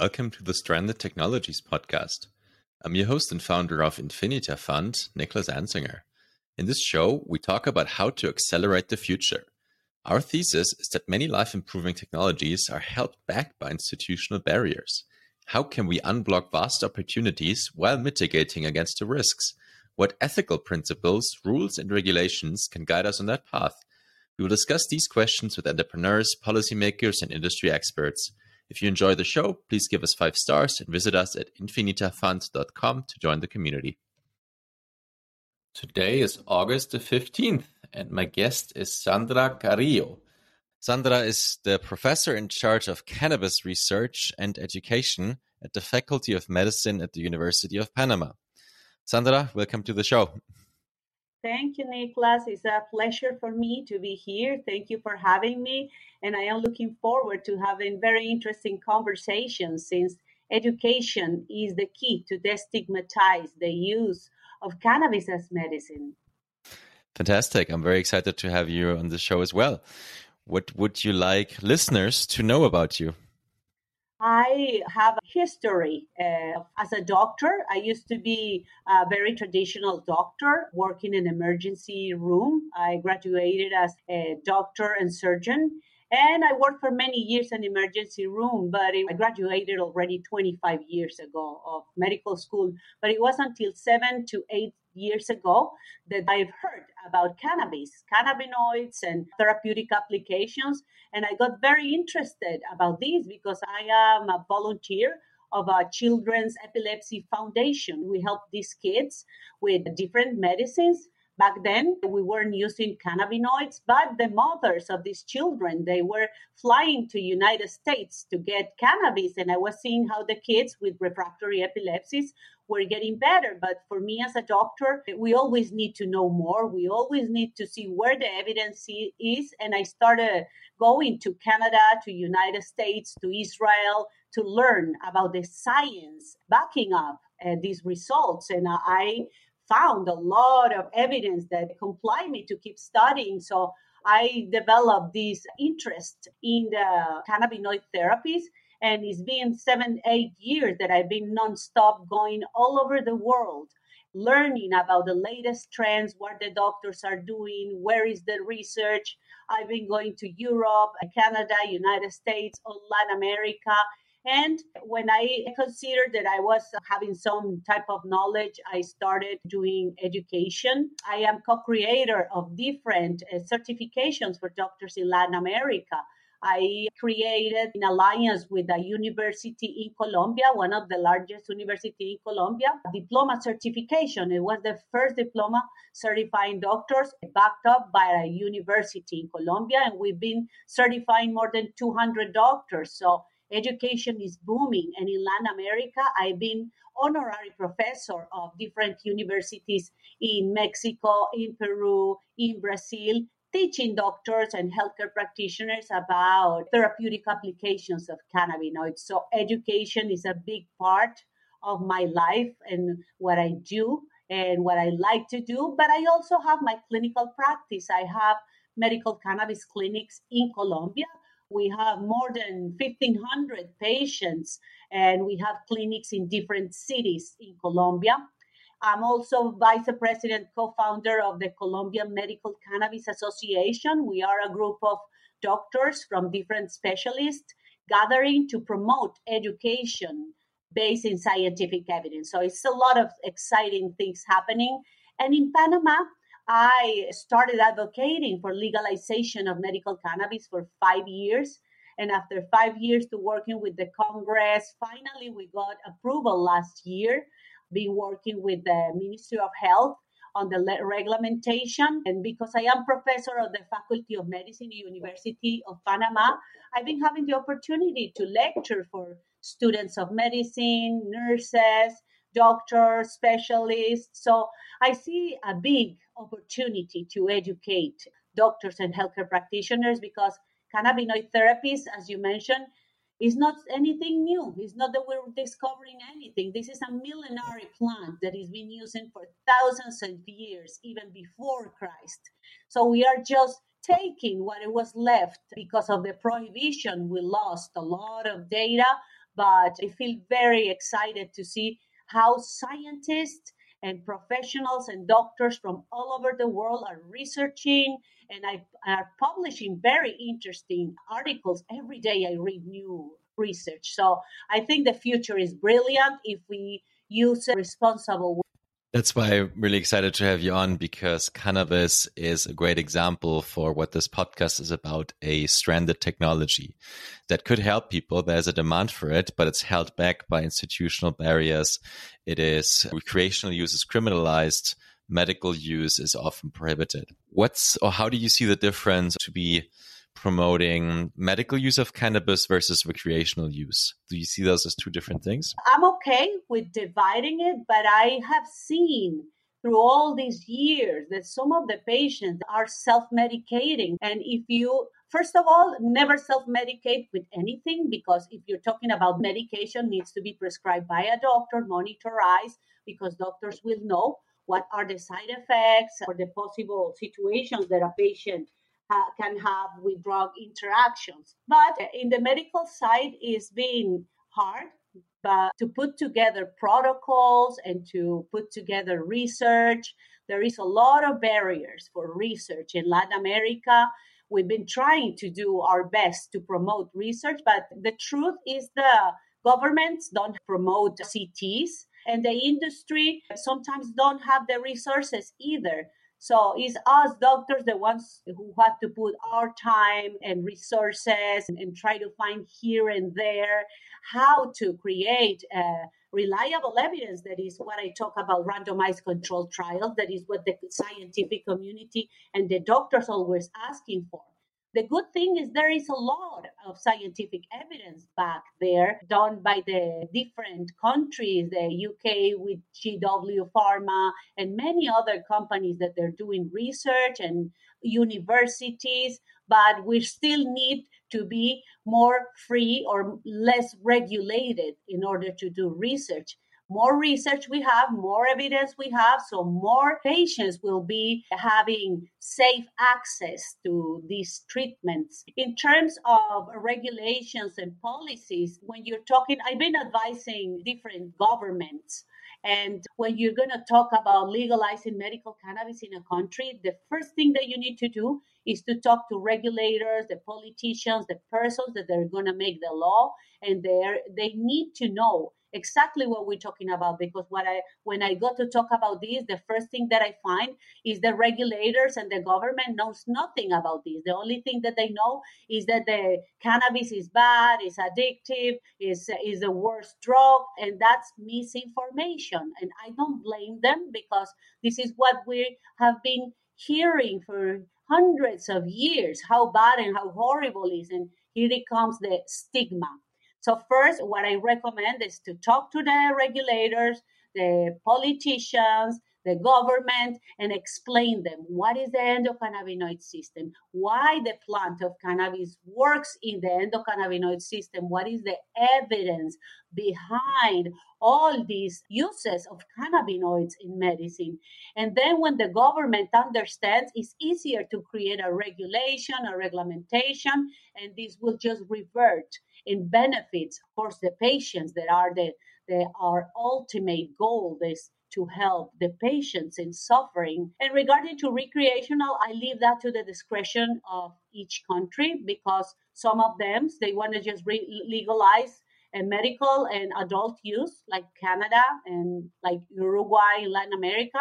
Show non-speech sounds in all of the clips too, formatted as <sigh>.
Welcome to the Stranded Technologies podcast. I'm your host and founder of Infinita Fund, Niklas Anzinger. In this show, we talk about how to accelerate the future. Our thesis is that many life improving technologies are held back by institutional barriers. How can we unblock vast opportunities while mitigating against the risks? What ethical principles, rules, and regulations can guide us on that path? We will discuss these questions with entrepreneurs, policymakers, and industry experts. If you enjoy the show, please give us five stars and visit us at infinitafund.com to join the community. Today is August the 15th, and my guest is Sandra Carrillo. Sandra is the professor in charge of cannabis research and education at the Faculty of Medicine at the University of Panama. Sandra, welcome to the show. Thank you, Niklas. It's a pleasure for me to be here. Thank you for having me. And I am looking forward to having very interesting conversations since education is the key to destigmatize the use of cannabis as medicine. Fantastic. I'm very excited to have you on the show as well. What would you like listeners to know about you? I have a history uh, as a doctor. I used to be a very traditional doctor working in emergency room. I graduated as a doctor and surgeon. And I worked for many years in emergency room, but I graduated already 25 years ago of medical school. But it was until seven to eight years ago that I've heard about cannabis, cannabinoids, and therapeutic applications. And I got very interested about this because I am a volunteer of a children's epilepsy foundation. We help these kids with different medicines back then we weren't using cannabinoids but the mothers of these children they were flying to united states to get cannabis. And i was seeing how the kids with refractory epilepsies were getting better. But for me as a doctor we always need to know more. We always need to see where the evidence is. And i started going to canada to united states to israel to learn about the science backing up uh, these results. And i found a lot of evidence that compelled me to keep studying. So I developed this interest in the cannabinoid therapies. And it's been seven, eight years that I've been nonstop going all over the world, learning about the latest trends, what the doctors are doing, where is the research. I've been going to Europe, Canada, United States, Latin America, and when I considered that I was having some type of knowledge, I started doing education. I am co creator of different uh, certifications for doctors in Latin America. I created an alliance with a university in Colombia, one of the largest university in Colombia, diploma certification. It was the first diploma certifying doctors backed up by a university in Colombia, and we've been certifying more than 200 doctors. So education is booming. And in Latin America, I've been honorary professor of different universities in Mexico, in Peru, in Brazil, teaching doctors and healthcare practitioners about therapeutic applications of cannabinoids. So education is a big part of my life and what I do and what I like to do. But I also have my clinical practice. I have medical cannabis clinics in Colombia we have more than 1,500 patients, and we have clinics in different cities in Colombia. I'm also vice president, co founder of the Colombian Medical Cannabis Association. We are a group of doctors from different specialists gathering to promote education based in scientific evidence. So it's a lot of exciting things happening. And in Panama, I started advocating for legalization of medical cannabis for five years. And after five years to working with the Congress, finally we got approval last year. Been working with the Ministry of Health on the regulation. And because I am professor of the Faculty of Medicine, University of Panama, I've been having the opportunity to lecture for students of medicine, nurses, doctors, specialists. So I see a big opportunity to educate doctors and healthcare practitioners because cannabinoid therapies, as you mentioned, is not anything new. It's not that we're discovering anything. This is a millenary plant that has been using for thousands of years, even before Christ. So we are just taking what it was left because of the prohibition. We lost a lot of data, but I feel very excited to see how scientists and professionals and doctors from all over the world are researching and I are publishing very interesting articles every day. I read new research, so I think the future is brilliant if we use responsible that's why I'm really excited to have you on because cannabis is a great example for what this podcast is about a stranded technology that could help people. There's a demand for it, but it's held back by institutional barriers. It is recreational use is criminalized, medical use is often prohibited. What's or how do you see the difference to be promoting medical use of cannabis versus recreational use? Do you see those as two different things? I'm okay with dividing it, but I have seen through all these years that some of the patients are self medicating. And if you, first of all, never self medicate with anything, because if you're talking about medication, needs to be prescribed by a doctor, monitorized, because doctors will know what are the side effects or the possible situations that a patient can have with drug interactions. But in the medical side, it's been hard but to put together protocols and to put together research there is a lot of barriers for research in latin america we've been trying to do our best to promote research but the truth is the governments don't promote cts and the industry sometimes don't have the resources either so it's us doctors the ones who have to put our time and resources and, and try to find here and there how to create uh, reliable evidence that is what I talk about randomized controlled trials. That is what the scientific community and the doctors always asking for. The good thing is there is a lot of scientific evidence back there done by the different countries, the UK with GW Pharma and many other companies that they're doing research and universities, but we still need to be more free or less regulated in order to do research more research we have, more evidence we have, so more patients will be having safe access to these treatments. In terms of regulations and policies, when you're talking, I've been advising different governments. And when you're going to talk about legalizing medical cannabis in a country, the first thing that you need to do is to talk to regulators, the politicians, the persons that are going to make the law, and they they need to know exactly what we're talking about because what I when I go to talk about this, the first thing that I find is the regulators and the government knows nothing about this. The only thing that they know is that the cannabis is bad, is addictive, is is the worst drug, and that's misinformation. And I don't blame them because this is what we have been hearing for hundreds of years how bad and how horrible it is and here it comes the stigma so, first, what I recommend is to talk to the regulators, the politicians, the government and explain them what is the endocannabinoid system, why the plant of cannabis works in the endocannabinoid system, what is the evidence behind all these uses of cannabinoids in medicine. And then when the government understands, it's easier to create a regulation, a reglementation, and this will just revert in benefits, of course, the patients that are the, the our ultimate goal is to help the patients in suffering. And regarding to recreational, I leave that to the discretion of each country because some of them they want to just re- legalize a medical and adult use like Canada and like Uruguay in Latin America.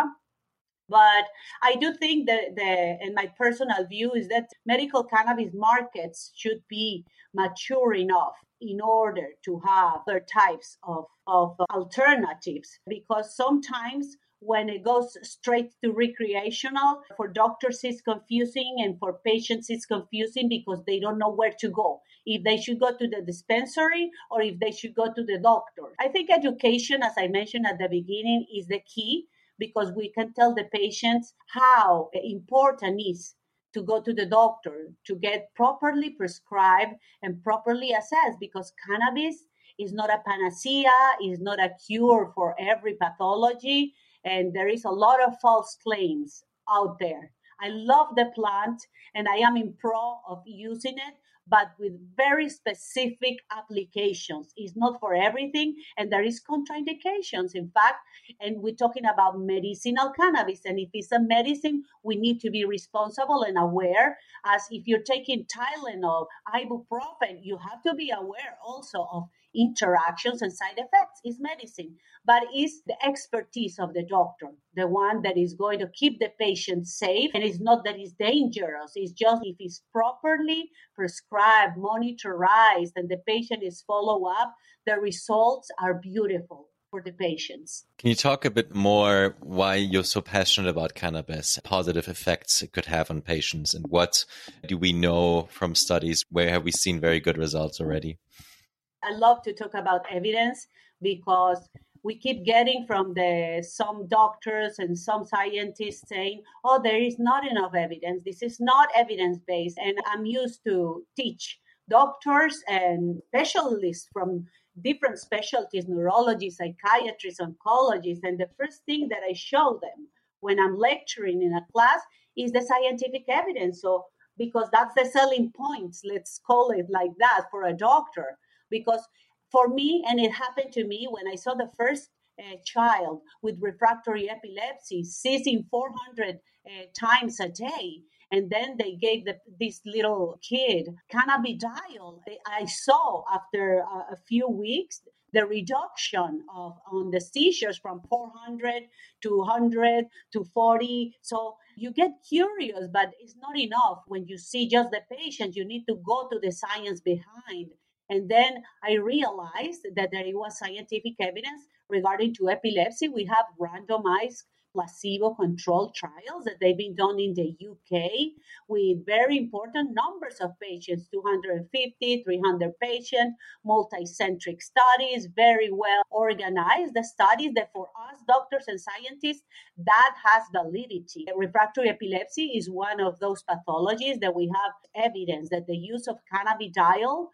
But I do think that the, and my personal view is that medical cannabis markets should be mature enough in order to have other types of, of alternatives. Because sometimes when it goes straight to recreational for doctors it's confusing and for patients it's confusing because they don't know where to go. If they should go to the dispensary or if they should go to the doctor. I think education as i mentioned at the beginning is the key because we can tell the patients how important is to go to the doctor to get properly prescribed and properly assessed because cannabis is not a panacea is not a cure for every pathology and there is a lot of false claims out there. I love the plant and I am in pro of using it, but with very specific applications. It's not for everything, and there is contraindications. In fact, and we're talking about medicinal cannabis, and if it's a medicine, we need to be responsible and aware. As if you're taking Tylenol, ibuprofen, you have to be aware also of interactions and side effects. is medicine, but it's the expertise of the doctor, the one that is going to keep the patient safe. And it's not that it's dangerous, it's just if it's properly prescribed, monitored, and the patient is follow up, the results are beautiful for the patients. Can you talk a bit more why you're so passionate about cannabis, positive effects it could have on patients, and what do we know from studies? Where have we seen very good results already? I love to talk about evidence because we keep getting from the some doctors and some scientists saying oh there is not enough evidence. This is not evidence based and i'm used to teach doctors and specialists from different specialties neurology psychiatrists oncologists and the first thing that i show them when i'm lecturing in a class is the scientific evidence. So because that's the selling points let's call it like that for a doctor because for me, and it happened to me when I saw the first uh, child with refractory epilepsy seizing 400 uh, times a day. And then they gave the, this little kid cannabidiol. I saw after a, a few weeks the reduction of on the seizures from 400 to 100 to 40 so you get curious but it's not enough when you see just the patient you need to go to the science behind and then I realized that there was scientific evidence regarding to epilepsy. We have randomized placebo controlled trials that they've been done in the UK with very important numbers of patients 250, 300 patients, multicentric studies, very well organized. The studies that for us doctors and scientists, that has validity. Refractory epilepsy is one of those pathologies that we have evidence that the use of cannabidiol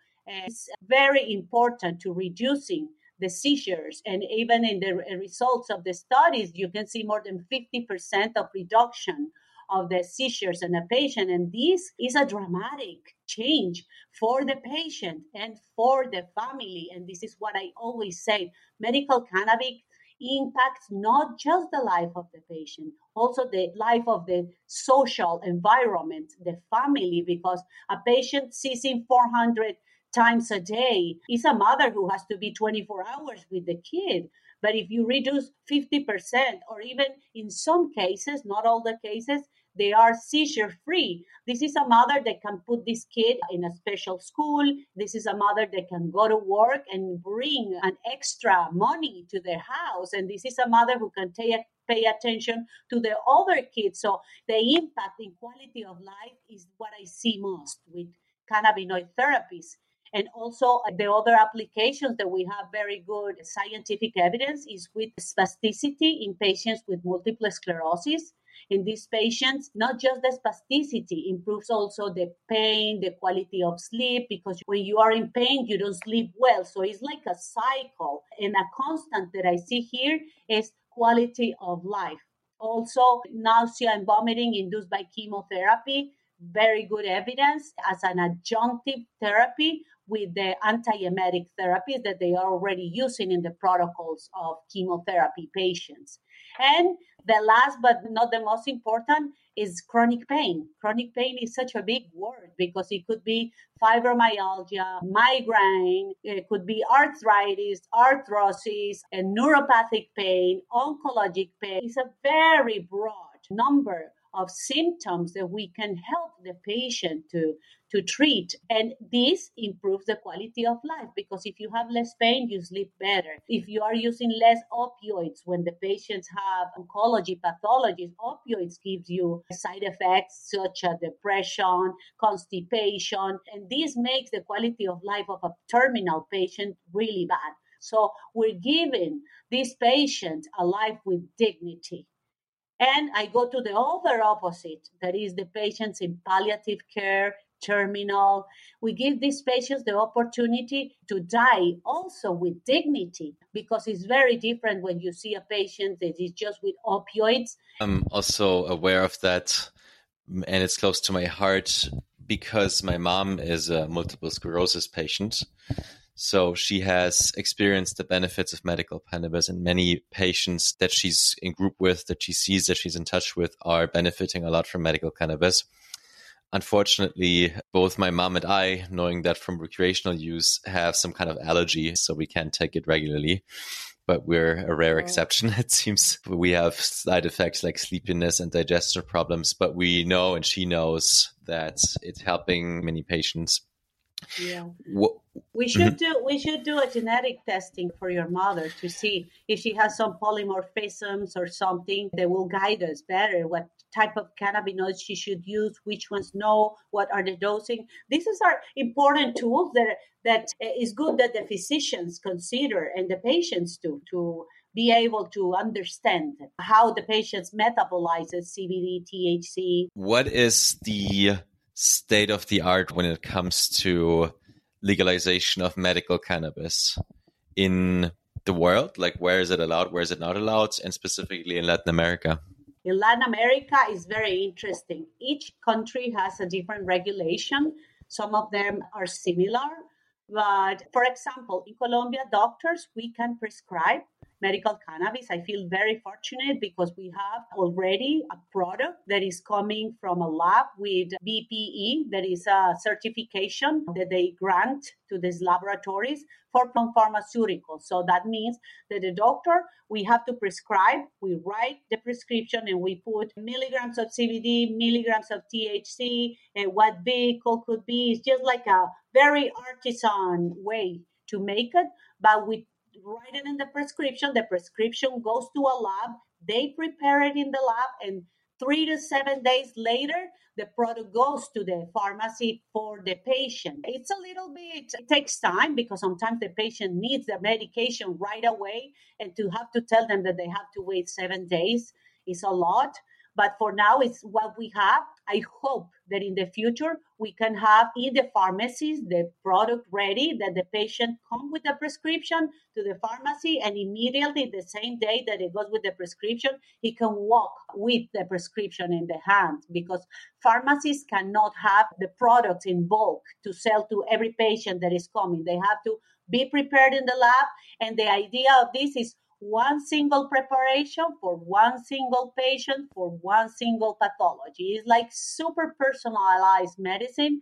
is very important to reducing the seizures. And even in the results of the studies, you can see more than 50% of reduction of the seizures in a patient. And this is a dramatic change for the patient and for the family. And this is what I always say medical cannabis impacts not just the life of the patient, also the life of the social environment, the family, because a patient seizing 400 times a day is a mother who has to be 24 hours with the kid. But if you reduce 50%, or even in some cases, not all the cases, they are seizure free. This is a mother that can put this kid in a special school. This is a mother that can go to work and bring an extra money to their house. And this is a mother who can take, pay attention to the other kids. So the impact in quality of life is what I see most with cannabinoid therapies. And also, uh, the other applications that we have very good scientific evidence is with spasticity in patients with multiple sclerosis. In these patients, not just the spasticity improves also the pain, the quality of sleep, because when you are in pain, you don't sleep well. So it's like a cycle. And a constant that I see here is quality of life. Also, nausea and vomiting induced by chemotherapy very good evidence as an adjunctive therapy with the antiemetic therapies that they are already using in the protocols of chemotherapy patients. And the last but not the most important is chronic pain. Chronic pain is such a big word because it could be fibromyalgia, migraine, it could be arthritis, arthrosis, and neuropathic pain, oncologic pain. It's a very broad number of symptoms that we can help the patient to to treat. And this improves the quality of life because if you have less pain you sleep better. If you are using less opioids when the patients have oncology pathologies opioids gives you side effects such as depression constipation and this makes the quality of life of a terminal patient really bad. So we're giving these patients a life with dignity and I go to the other opposite, that is the patients in palliative care, terminal. We give these patients the opportunity to die also with dignity because it's very different when you see a patient that is just with opioids. I'm also aware of that, and it's close to my heart because my mom is a multiple sclerosis patient. So she has experienced the benefits of medical cannabis, and many patients that she's in group with, that she sees, that she's in touch with, are benefiting a lot from medical cannabis. Unfortunately, both my mom and I, knowing that from recreational use, have some kind of allergy, so we can't take it regularly. But we're a rare oh. exception, <laughs> it seems. We have side effects like sleepiness and digestive problems, but we know and she knows that it's helping many patients yeah. What, we should mm-hmm. do we should do a genetic testing for your mother to see if she has some polymorphisms or something that will guide us better what type of cannabinoids she should use which ones no what are the dosing these are important tools that that is good that the physicians consider and the patients do to be able to understand how the patients metabolizes CBD, THC. What is the state of the art when it comes to legalization of medical cannabis in the world? Like, where is it allowed? Where is it not allowed? And specifically in Latin America? In Latin America is very interesting. Each country has a different regulation. Some of them are similar. But for example, in Colombia, doctors, we can prescribe medical cannabis. I feel very fortunate because we have already a product that is coming from a lab with BPE, that is a certification that they grant to these laboratories for pharmaceuticals. So that means that the doctor, we have to prescribe, we write the prescription and we put milligrams of CBD, milligrams of THC, and what vehicle could be. It's just like a very artisan way to make it, but with write it in the prescription. The prescription goes to a lab. They prepare it in the lab, and three to seven days later, the product goes to the pharmacy for the patient. It's a little bit, it takes time because sometimes the patient needs the medication right away, and to have to tell them that they have to wait seven days is a lot. But for now, it's what we have. I hope that in the future we can have in the pharmacies the product ready that the patient come with the prescription to the pharmacy and immediately the same day that it goes with the prescription he can walk with the prescription in the hand because pharmacies cannot have the products in bulk to sell to every patient that is coming they have to be prepared in the lab and the idea of this is one single preparation for one single patient for one single pathology. It's like super personalized medicine.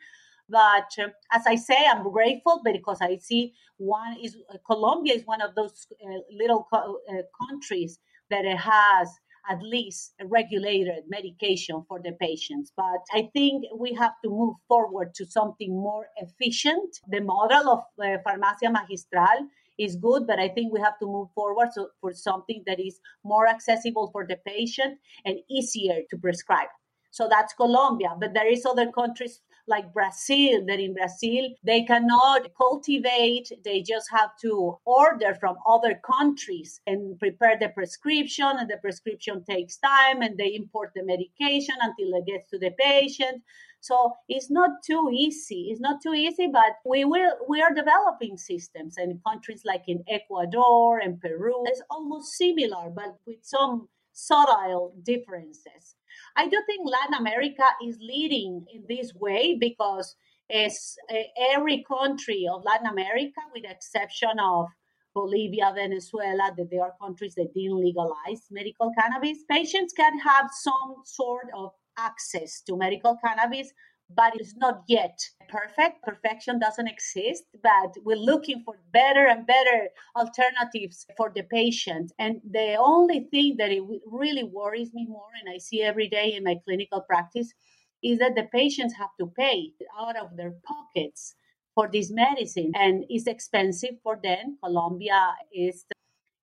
But uh, as I say, I'm grateful because I see one is uh, Colombia is one of those uh, little co- uh, countries that has at least a regulated medication for the patients. But I think we have to move forward to something more efficient. The model of uh, Farmacia Magistral is good, but I think we have to move forward so, for something that is more accessible for the patient and easier to prescribe. So that's Colombia, but there is other countries like Brazil that in Brazil they cannot cultivate, they just have to order from other countries and prepare the prescription and the prescription takes time and they import the medication until it gets to the patient. So it's not too easy. It's not too easy, but we will we are developing systems and countries like in Ecuador and Peru. It's almost similar, but with some subtle differences. I do think Latin America is leading in this way because as eh, every country of Latin America, with the exception of Bolivia, Venezuela, that there are countries that didn't legalize medical cannabis, patients can have some sort of access to medical cannabis but it's not yet perfect. Perfection doesn't exist, but we're looking for better and better alternatives for the patient. And the only thing that it really worries me more, and I see every day in my clinical practice, is that the patients have to pay out of their pockets for this medicine and it's expensive for them. Colombia is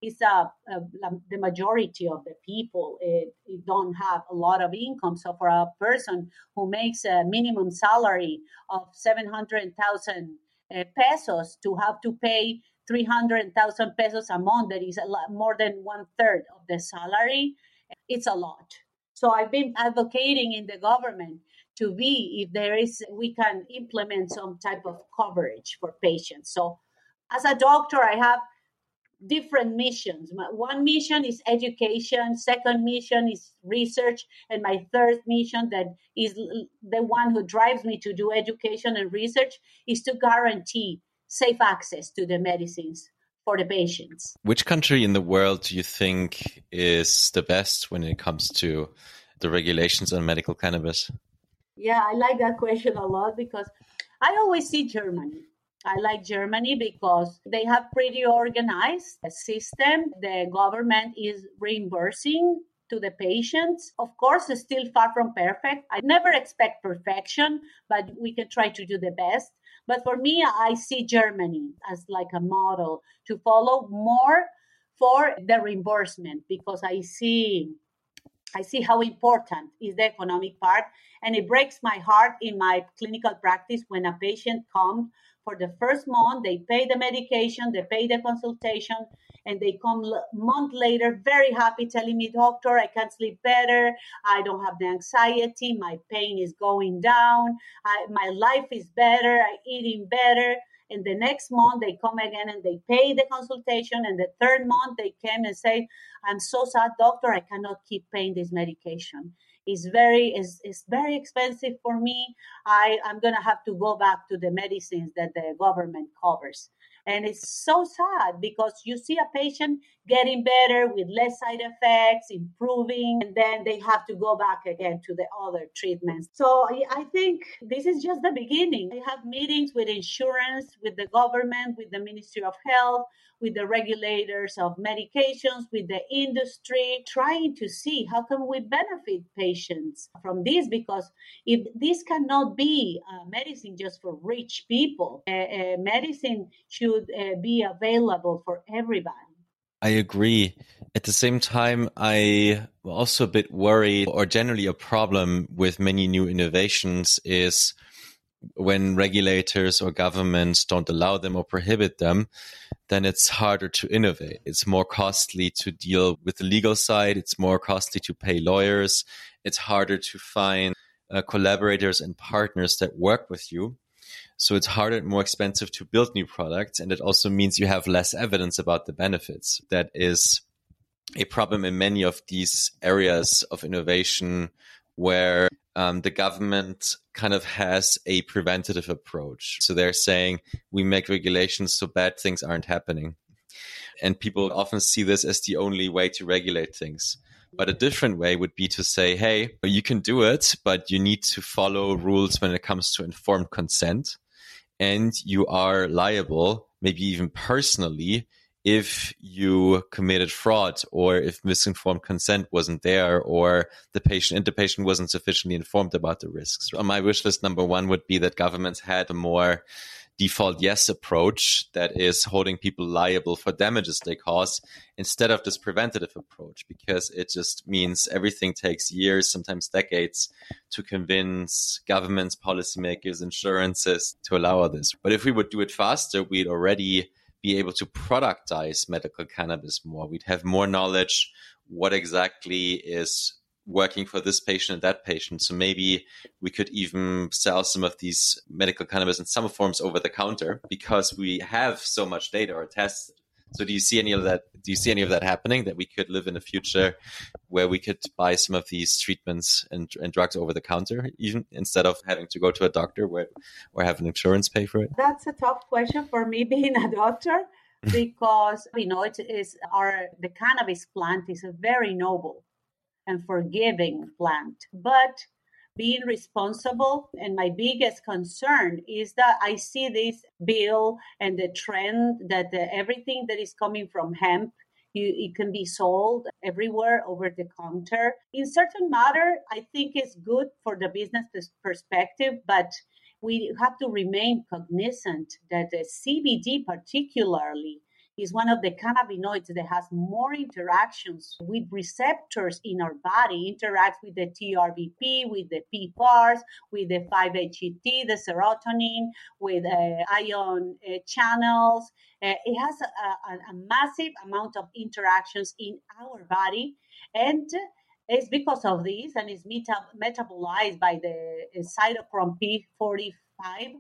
is a, the majority of the people it, it, don't have a lot of income. So for a person who makes a minimum salary of 700,000 uh, pesos to have to pay 300,000 pesos a month, that is a lot, more than one third of the salary, it's a lot. So I've been advocating in the government to be if there is we can implement some type of coverage for patients. So as a doctor, I have different missions. My, one mission is education, second mission is research, and my third mission that is the one who drives me to do education and research is to guarantee safe access to the medicines for the patients. Which country in the world do you think is the best when it comes to the regulations on medical cannabis? Yeah, I like that question a lot because I always see Germany. I like Germany because they have pretty organized system. The government is reimbursing to the patients. Of course, it's still far from perfect. I never expect perfection, but we can try to do the best. But for me, I see Germany as like a model to follow more for the reimbursement because I see I see how important is the economic part and it breaks my heart in my clinical practice when a patient comes for the first month they pay the medication they pay the consultation and they come a month later very happy telling me doctor i can sleep better. I don't have the anxiety. My pain is going down. I, my life is better. I eating better. And the next month they come again and they pay the consultation. And the third month they came and say i'm so sad doctor. I cannot keep paying this medication is very is, is very expensive for me. I i'm gonna have to go back to the medicines that the government covers and it's so sad because you see a patient getting better with less side effects, improving, and then they have to go back again to the other treatments. So I think this is just the beginning. I have meetings with insurance, with the government, with the Ministry of Health, with the regulators of medications, with the industry, trying to see how can we benefit patients from this because if this cannot be a medicine just for rich people, a, a medicine should uh, be available for everybody. I agree. At the same time, I also a bit worried or generally a problem with many new innovations is when regulators or governments don't allow them or prohibit them, then it's harder to innovate. It's more costly to deal with the legal side. It's more costly to pay lawyers. It's harder to find uh, collaborators and partners that work with you. So it's harder and more expensive to build new products. And it also means you have less evidence about the benefits. That is a problem in many of these areas of innovation where um, the government kind of has a preventative approach. So they're saying we make regulations so bad things aren't happening. And people often see this as the only way to regulate things. But a different way would be to say, hey, you can do it, but you need to follow rules when it comes to informed consent. And you are liable, maybe even personally, if you committed fraud or if misinformed consent wasn't there or the patient and the patient wasn't sufficiently informed about the risks. My wish list number one would be that governments had a more default yes approach that is holding people liable for damages they cause instead of this preventative approach because it just means everything takes years sometimes decades to convince governments policymakers insurances to allow this but if we would do it faster we'd already be able to productize medical cannabis more. We'd have more knowledge what exactly is working for this patient and that patient. So maybe we could even sell some of these medical cannabis in some forms over the counter because we have so much data or tests so do you see any of that? Do you see any of that happening? That we could live in a future where we could buy some of these treatments and, and drugs over the counter, even instead of having to go to a doctor where or have an insurance pay for it? That's a tough question for me, <laughs> being a doctor, <laughs> because you know it is our the cannabis plant is very noble and forgiving plant, but being responsible. And my biggest concern is that I see this bill and the trend that the, everything that is coming from hemp you, it can be sold everywhere over the counter. In certain matter, I think it's good for the business perspective, but we have to remain cognizant that the CBD particularly is one of the cannabinoids that has more interactions with receptors in our body, interacts with the TRPV, with the PPARs, with the 5-HT, the serotonin, with uh, ion uh, channels. Uh, it has a, a, a massive amount of interactions in our body. And it's because of this, and it's meta- metabolized by the uh, cytochrome P45,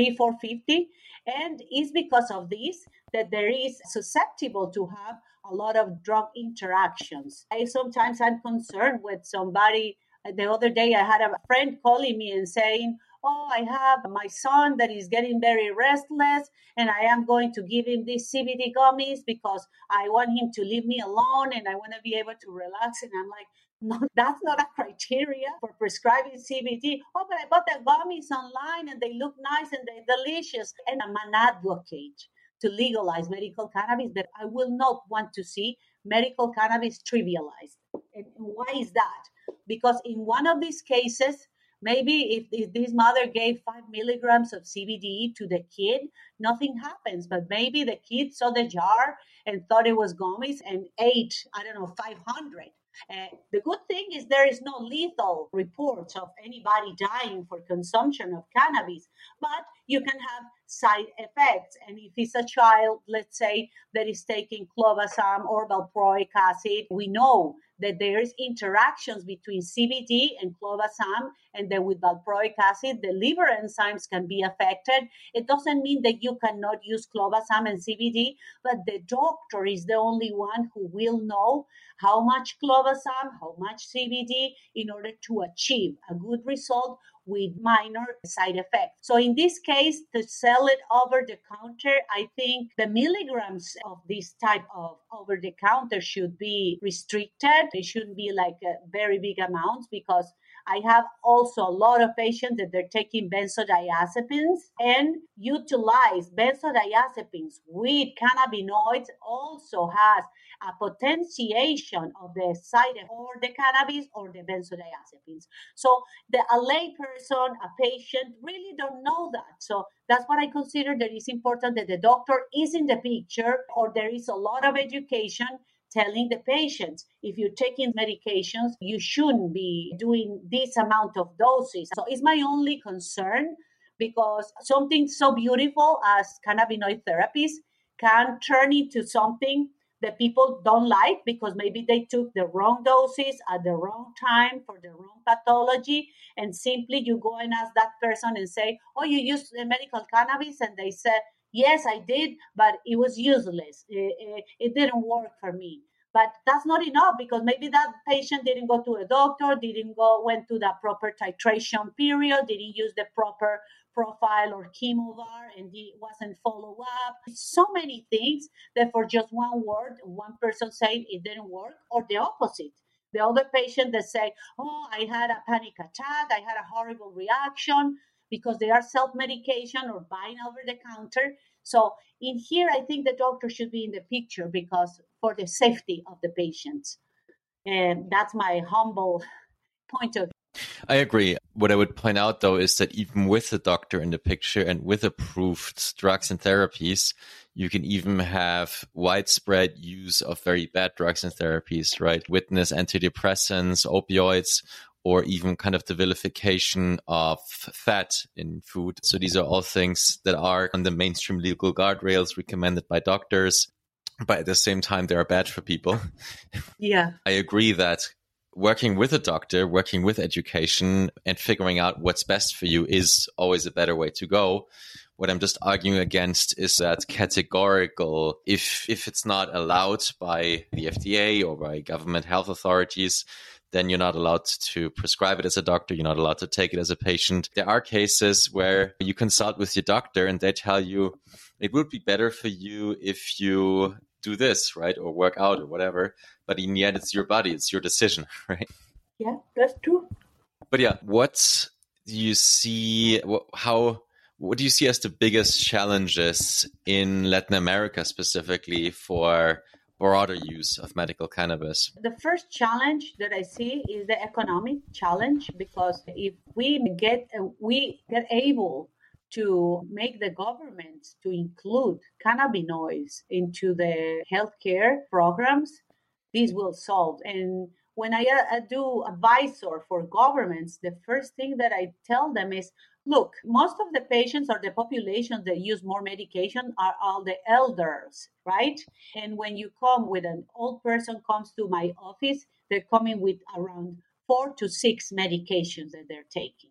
P450, and it's because of this that there is susceptible to have a lot of drug interactions. I sometimes I'm concerned with somebody. The other day, I had a friend calling me and saying, Oh, I have my son that is getting very restless, and I am going to give him these CBD gummies because I want him to leave me alone and I want to be able to relax. And I'm like, no, <laughs> that's not a criteria for prescribing CBD. Oh, but I bought the gummies online and they look nice and they're delicious. And I'm an advocate to legalize medical cannabis, but I will not want to see medical cannabis trivialized. And why is that? Because in one of these cases, maybe if, if this mother gave five milligrams of CBD to the kid, nothing happens. But maybe the kid saw the jar and thought it was gummies and ate, I don't know, 500 uh, the good thing is there is no lethal reports of anybody dying for consumption of cannabis, but you can have side effects. And if it's a child, let's say, that is taking clobazam or valproic acid, we know that there's interactions between CBD and clobazam, and then with valproic acid, the liver enzymes can be affected. It doesn't mean that you cannot use clobazam and CBD, but the doctor is the only one who will know how much clobazam, how much CBD in order to achieve a good result with minor side effects. So in this case, to sell it over the counter, I think the milligrams of this type of over the counter should be restricted. It shouldn't be like very big amounts because I have also a lot of patients that they're taking benzodiazepines and utilize benzodiazepines with cannabinoids also has a potentiation of the side or the cannabis or the benzodiazepines. So the a lay person, a patient really don't know that. So that's what I consider that is important that the doctor is in the picture or there is a lot of education telling the patients if you're taking medications you shouldn't be doing this amount of doses so it's my only concern because something so beautiful as cannabinoid therapies can turn into something that people don't like because maybe they took the wrong doses at the wrong time for the wrong pathology. And simply you go and ask that person and say, Oh, you used medical cannabis? And they said, Yes, I did, but it was useless. It, it, it didn't work for me. But that's not enough because maybe that patient didn't go to a doctor, didn't go went to the proper titration period, didn't use the proper profile or chemovar and it wasn't follow up. So many things that for just one word, one person saying it didn't work, or the opposite. The other patient that say, "Oh, I had a panic attack. I had a horrible reaction," because they are self-medication or buying over the counter. So in here, I think the doctor should be in the picture because for the safety of the patients. And that's my humble point of I agree. What I would point out though is that even with a doctor in the picture and with approved drugs and therapies, you can even have widespread use of very bad drugs and therapies, right? Witness antidepressants, opioids, or even kind of the vilification of fat in food. So these are all things that are on the mainstream legal guardrails recommended by doctors. But at the same time, they are bad for people. Yeah. <laughs> I agree that working with a doctor, working with education, and figuring out what's best for you is always a better way to go. What I'm just arguing against is that categorical, if if it's not allowed by the FDA or by government health authorities, then you're not allowed to prescribe it as a doctor. You're not allowed to take it as a patient. There are cases where you consult with your doctor and they tell you it would be better for you if you do this, right? Or work out or whatever. But in the end, it's your body, it's your decision, <laughs> right? Yeah, that's true. But yeah, what do you see? How what do you see as the biggest challenges in Latin America specifically for broader use of medical cannabis? The first challenge that I see is the economic challenge because if we get we get able to make the governments to include cannabinoids into the healthcare programs, this will solve. And when I uh, do advisor for governments, the first thing that I tell them is Look, most of the patients or the populations that use more medication are all the elders, right? And when you come with an old person comes to my office, they're coming with around four to six medications that they're taking.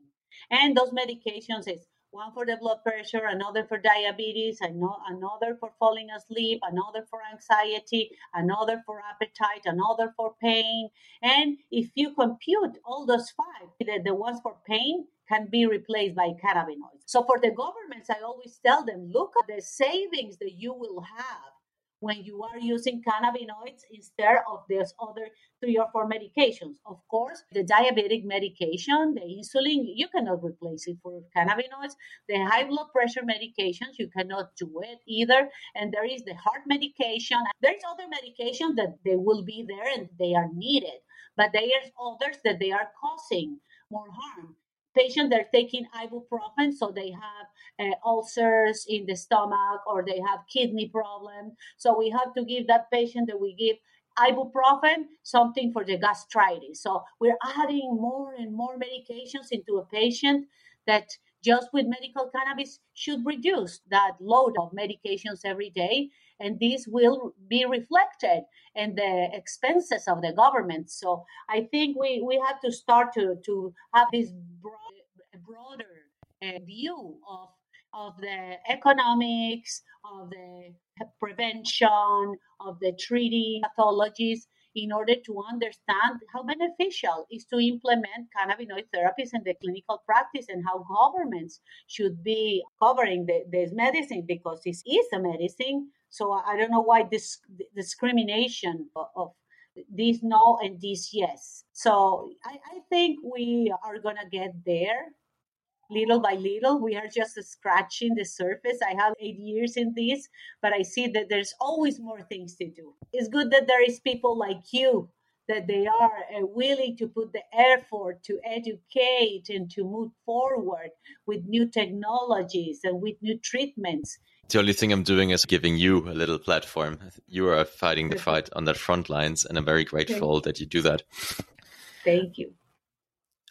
And those medications is one for the blood pressure, another for diabetes, another for falling asleep, another for anxiety, another for appetite, another for pain. And if you compute all those five, the, the ones for pain can be replaced by cannabinoids. So for the governments, I always tell them look at the savings that you will have when you are using cannabinoids instead of those other three or four medications. Of course, the diabetic medication, the insulin, you cannot replace it for cannabinoids. The high blood pressure medications, you cannot do it either. And there is the heart medication. There's other medications that they will be there and they are needed, but there's others that they are causing more harm are taking ibuprofen, so they have uh, ulcers in the stomach or they have kidney problem. So we have to give that patient that we give ibuprofen something for the gastritis. So we're adding more and more medications into a patient that just with medical cannabis should reduce that load of medications every day and this will be reflected in the expenses of the government so i think we, we have to start to, to have this broad, broader uh, view of of the economics of the prevention of the treating pathologies in order to understand how beneficial is to implement cannabinoid therapies in the clinical practice and how governments should be covering the, this medicine because this is a medicine. So I don't know why this discrimination of, of this no and this yes. So I, I think we are going to get there little by little. We are just scratching the surface. I have eight years in this, but I see that there's always more things to do. It's good that there is people like you that they are uh, willing to put the effort to educate and to move forward with new technologies and with new treatments. The only thing I'm doing is giving you a little platform. You are fighting the fight on the front lines, and I'm very grateful that you do that. Thank you.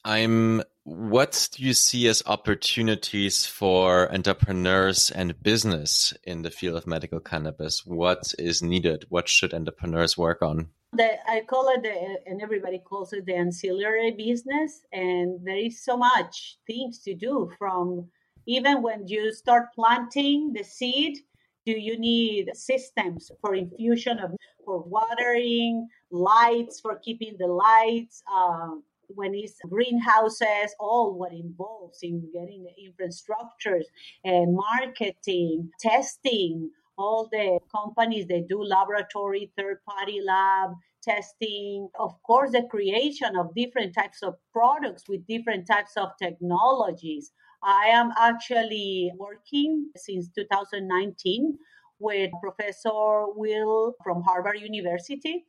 I'm what do you see as opportunities for entrepreneurs and business in the field of medical cannabis? What is needed? What should entrepreneurs work on? The, I call it, the, and everybody calls it the ancillary business. And there is so much things to do from even when you start planting the seed, do you need systems for infusion of for watering, lights for keeping the lights, um, when it's greenhouses, all what involves in getting the infrastructures and marketing, testing, all the companies that do laboratory, third party lab testing, of course, the creation of different types of products with different types of technologies. I am actually working since 2019 with Professor Will from Harvard University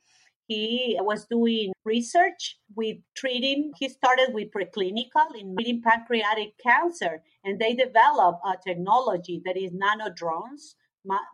he was doing research with treating, he started with preclinical in treating pancreatic cancer, and they developed a technology that is nano drones,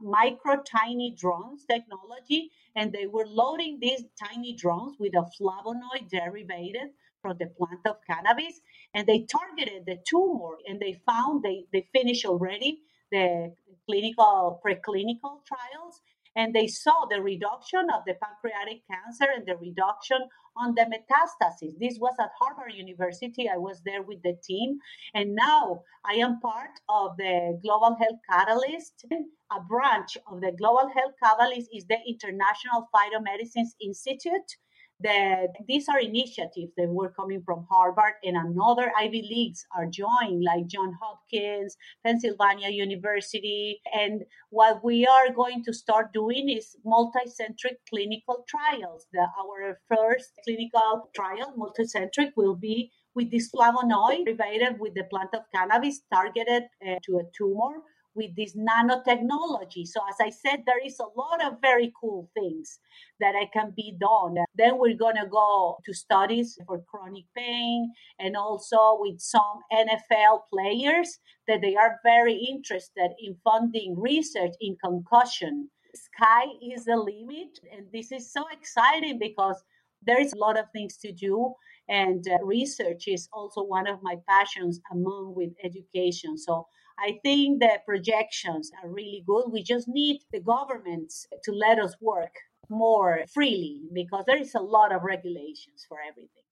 micro tiny drones technology, and they were loading these tiny drones with a flavonoid derivative from the plant of cannabis, and they targeted the tumor, and they found they, they finished already the clinical preclinical trials and they saw the reduction of the pancreatic cancer and the reduction on the metastasis. This was at Harvard University. I was there with the team. And now I am part of the Global Health Catalyst. A branch of the Global Health Catalyst is the International Phytomedicines Institute that these are initiatives that were coming from Harvard and another Ivy Leagues are joined, like John Hopkins, Pennsylvania University. And what we are going to start doing is multicentric clinical trials. The, our first clinical trial, multicentric, will be with this flavonoid derivative with the plant of cannabis targeted uh, to a tumor with this nanotechnology. So, as I said, there is a lot of very cool things that can be done. Then we're going to go to studies for chronic pain and also with some NFL players that they are very interested in funding research in concussion. Sky is the limit. And this is so exciting because there is a lot of things to do and uh, research is also one of my passions among with education so I think the projections are really good. We just need the governments to let us work more freely because there is a lot of regulations for everything.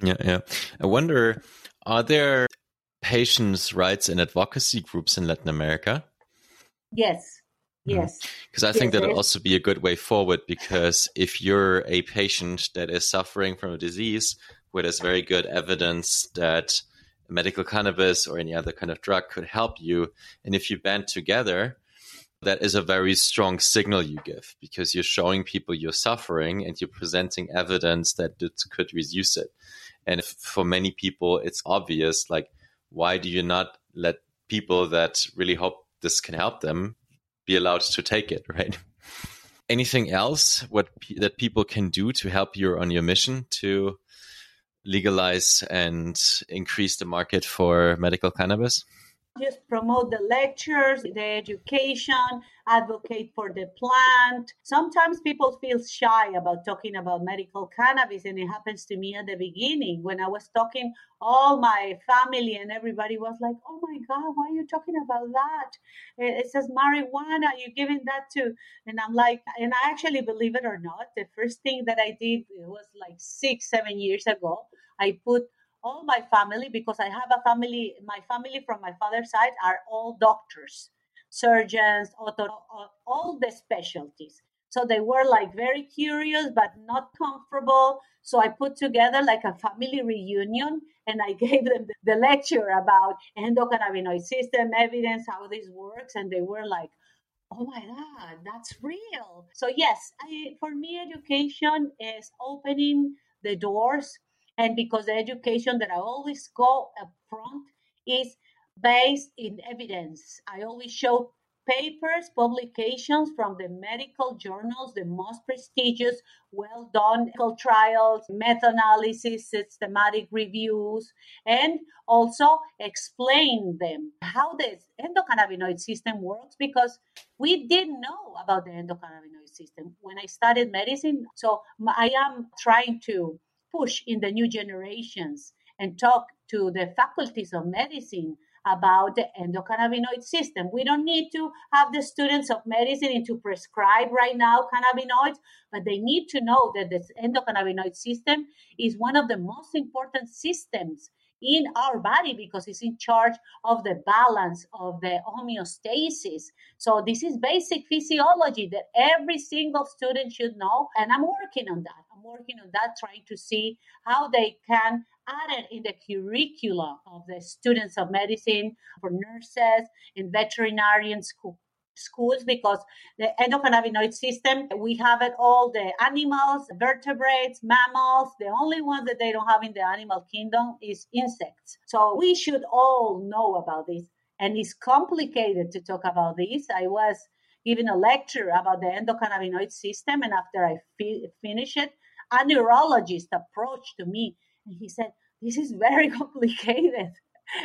Yeah, yeah. I wonder, are there patients' rights and advocacy groups in Latin America? Yes. Mm-hmm. Yes. Because I think yes, that'll also be a good way forward. Because if you're a patient that is suffering from a disease where there's very good evidence that medical cannabis or any other kind of drug could help you. And if you band together, that is a very strong signal you give because you're showing people you're suffering and you're presenting evidence that it could reduce it. And for many people, it's obvious like, why do you not let people that really hope this can help them be allowed to take it, <laughs> right? Anything else what that people can do to help you on your mission to legalize and increase the market for medical cannabis? Just promote the lectures, the education, advocate for the plant. Sometimes people feel shy about talking about medical cannabis, and it happens to me at the beginning when I was talking. All my family and everybody was like, "Oh my God, why are you talking about that? It says marijuana. You're giving that to," and I'm like, and I actually believe it or not, the first thing that I did was like six, seven years ago. I put all my family because I have a family. My family from my father's side are all doctors, surgeons, auto, uh, all the specialties. So they were like very curious but not comfortable. So I put together like a family reunion and I <laughs> gave them the lecture about endocannabinoid system evidence, how this works, and they were like, "Oh my God, that's real!" So yes, I, for me, education is opening the doors and because the education that I always go up front is based in evidence. I always show papers, publications from the medical journals, the most prestigious, well done clinical trials, meta analysis, systematic reviews, and also explain them how the endocannabinoid system works because we didn't know about the endocannabinoid system when I studied medicine. So I am trying to push in the new generations and talk to the faculties of medicine about the endocannabinoid system. We don't need to have the students of medicine to prescribe right now cannabinoids, but they need to know that the endocannabinoid system is one of the most important systems in our body because it's in charge of the balance of the homeostasis. So this is basic physiology that every single student should know. And I'm working on that. I'm working on that, trying to see how they can add it in the curricula of the students of medicine, for nurses, in veterinarian school schools because the endocannabinoid system, we have it all the animals, vertebrates, mammals. The only one that they don't have in the animal kingdom is insects. So we should all know about this. And it's complicated to talk about this. I was giving a lecture about the endocannabinoid system, and after I fi- finished it, a neurologist approached to me and he said, This is very <laughs> complicated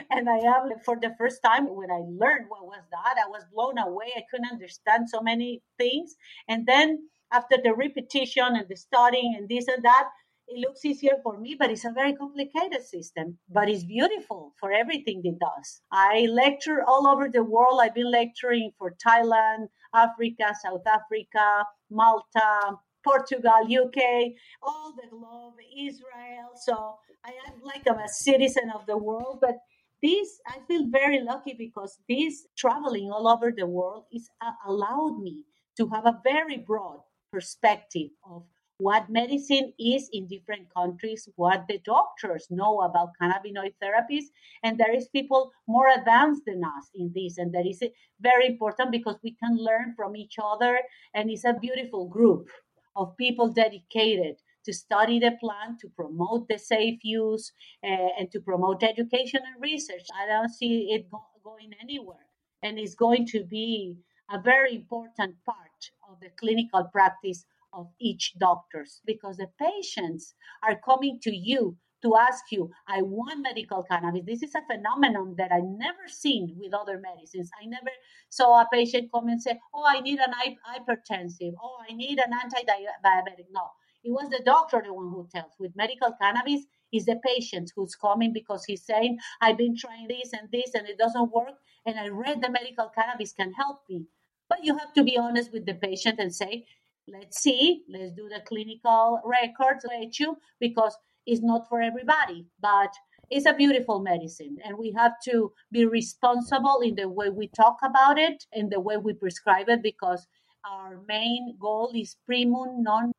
and I am for the first time when I learned what was that, I was blown away. I couldn't understand so many things. And then after the repetition and the studying and this and that, it looks easier for me, but it's a very complicated system. But it's beautiful for everything it does. I lecture all over the world. I've been lecturing for Thailand, Africa, South Africa, Malta, Portugal, UK, all the globe, Israel. So I am like I'm a citizen of the world, but this i feel very lucky because this traveling all over the world is uh, allowed me to have a very broad perspective of what medicine is in different countries what the doctors know about cannabinoid therapies and there is people more advanced than us in this and that is very important because we can learn from each other and it's a beautiful group of people dedicated to study the plant, to promote the safe use, uh, and to promote education and research. I don't see it go- going anywhere. And it's going to be a very important part of the clinical practice of each doctors because the patients are coming to you to ask you, I want medical cannabis. This is a phenomenon that I never seen with other medicines. I never saw a patient come and say, Oh, I need an hypertensive. Oh, I need an anti-diabetic. No, it was the doctor the one who tells. With medical cannabis, is the patient who's coming because he's saying, I've been trying this and this and it doesn't work. And I read the medical cannabis can help me. But you have to be honest with the patient and say, let's see, let's do the clinical records, you, because it's not for everybody, but it's a beautiful medicine. And we have to be responsible in the way we talk about it and the way we prescribe it because our main goal is primum non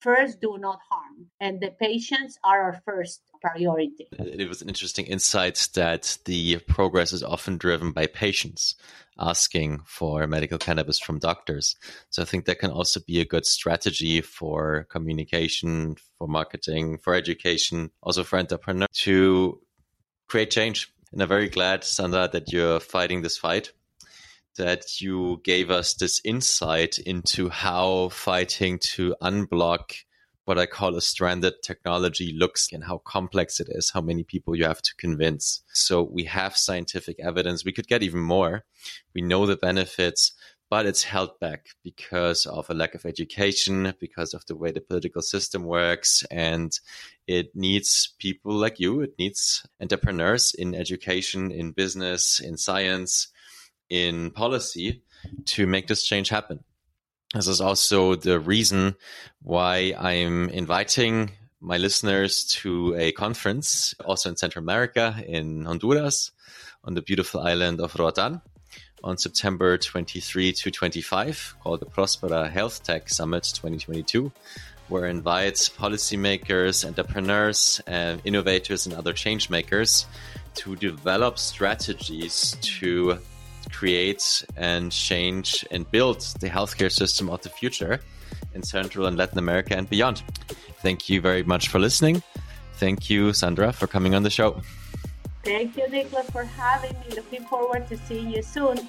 first do not harm and the patients are our first priority. It was an interesting insight that the progress is often driven by patients asking for medical cannabis from doctors. So i think that can also be a good strategy for communication for marketing for education also for entrepreneurs to create change. And i'm very glad sandra that you're fighting this fight that you gave us this insight into how fighting to unblock what I call a stranded technology looks and how complex it is, how many people you have to convince. So we have scientific evidence. We could get even more. We know the benefits, but it's held back because of a lack of education, because of the way the political system works. And it needs people like you. It needs entrepreneurs in education, in business, in science in policy to make this change happen. This is also the reason why I'm inviting my listeners to a conference also in Central America, in Honduras, on the beautiful island of Roatan on September 23 to 25 called the Prospera Health Tech Summit 2022, where I invite policymakers, entrepreneurs, and innovators and other change makers to develop strategies to create and change and build the healthcare system of the future in Central and Latin America and beyond. Thank you very much for listening. Thank you, Sandra, for coming on the show. Thank you, Niklas, for having me. Looking forward to seeing you soon.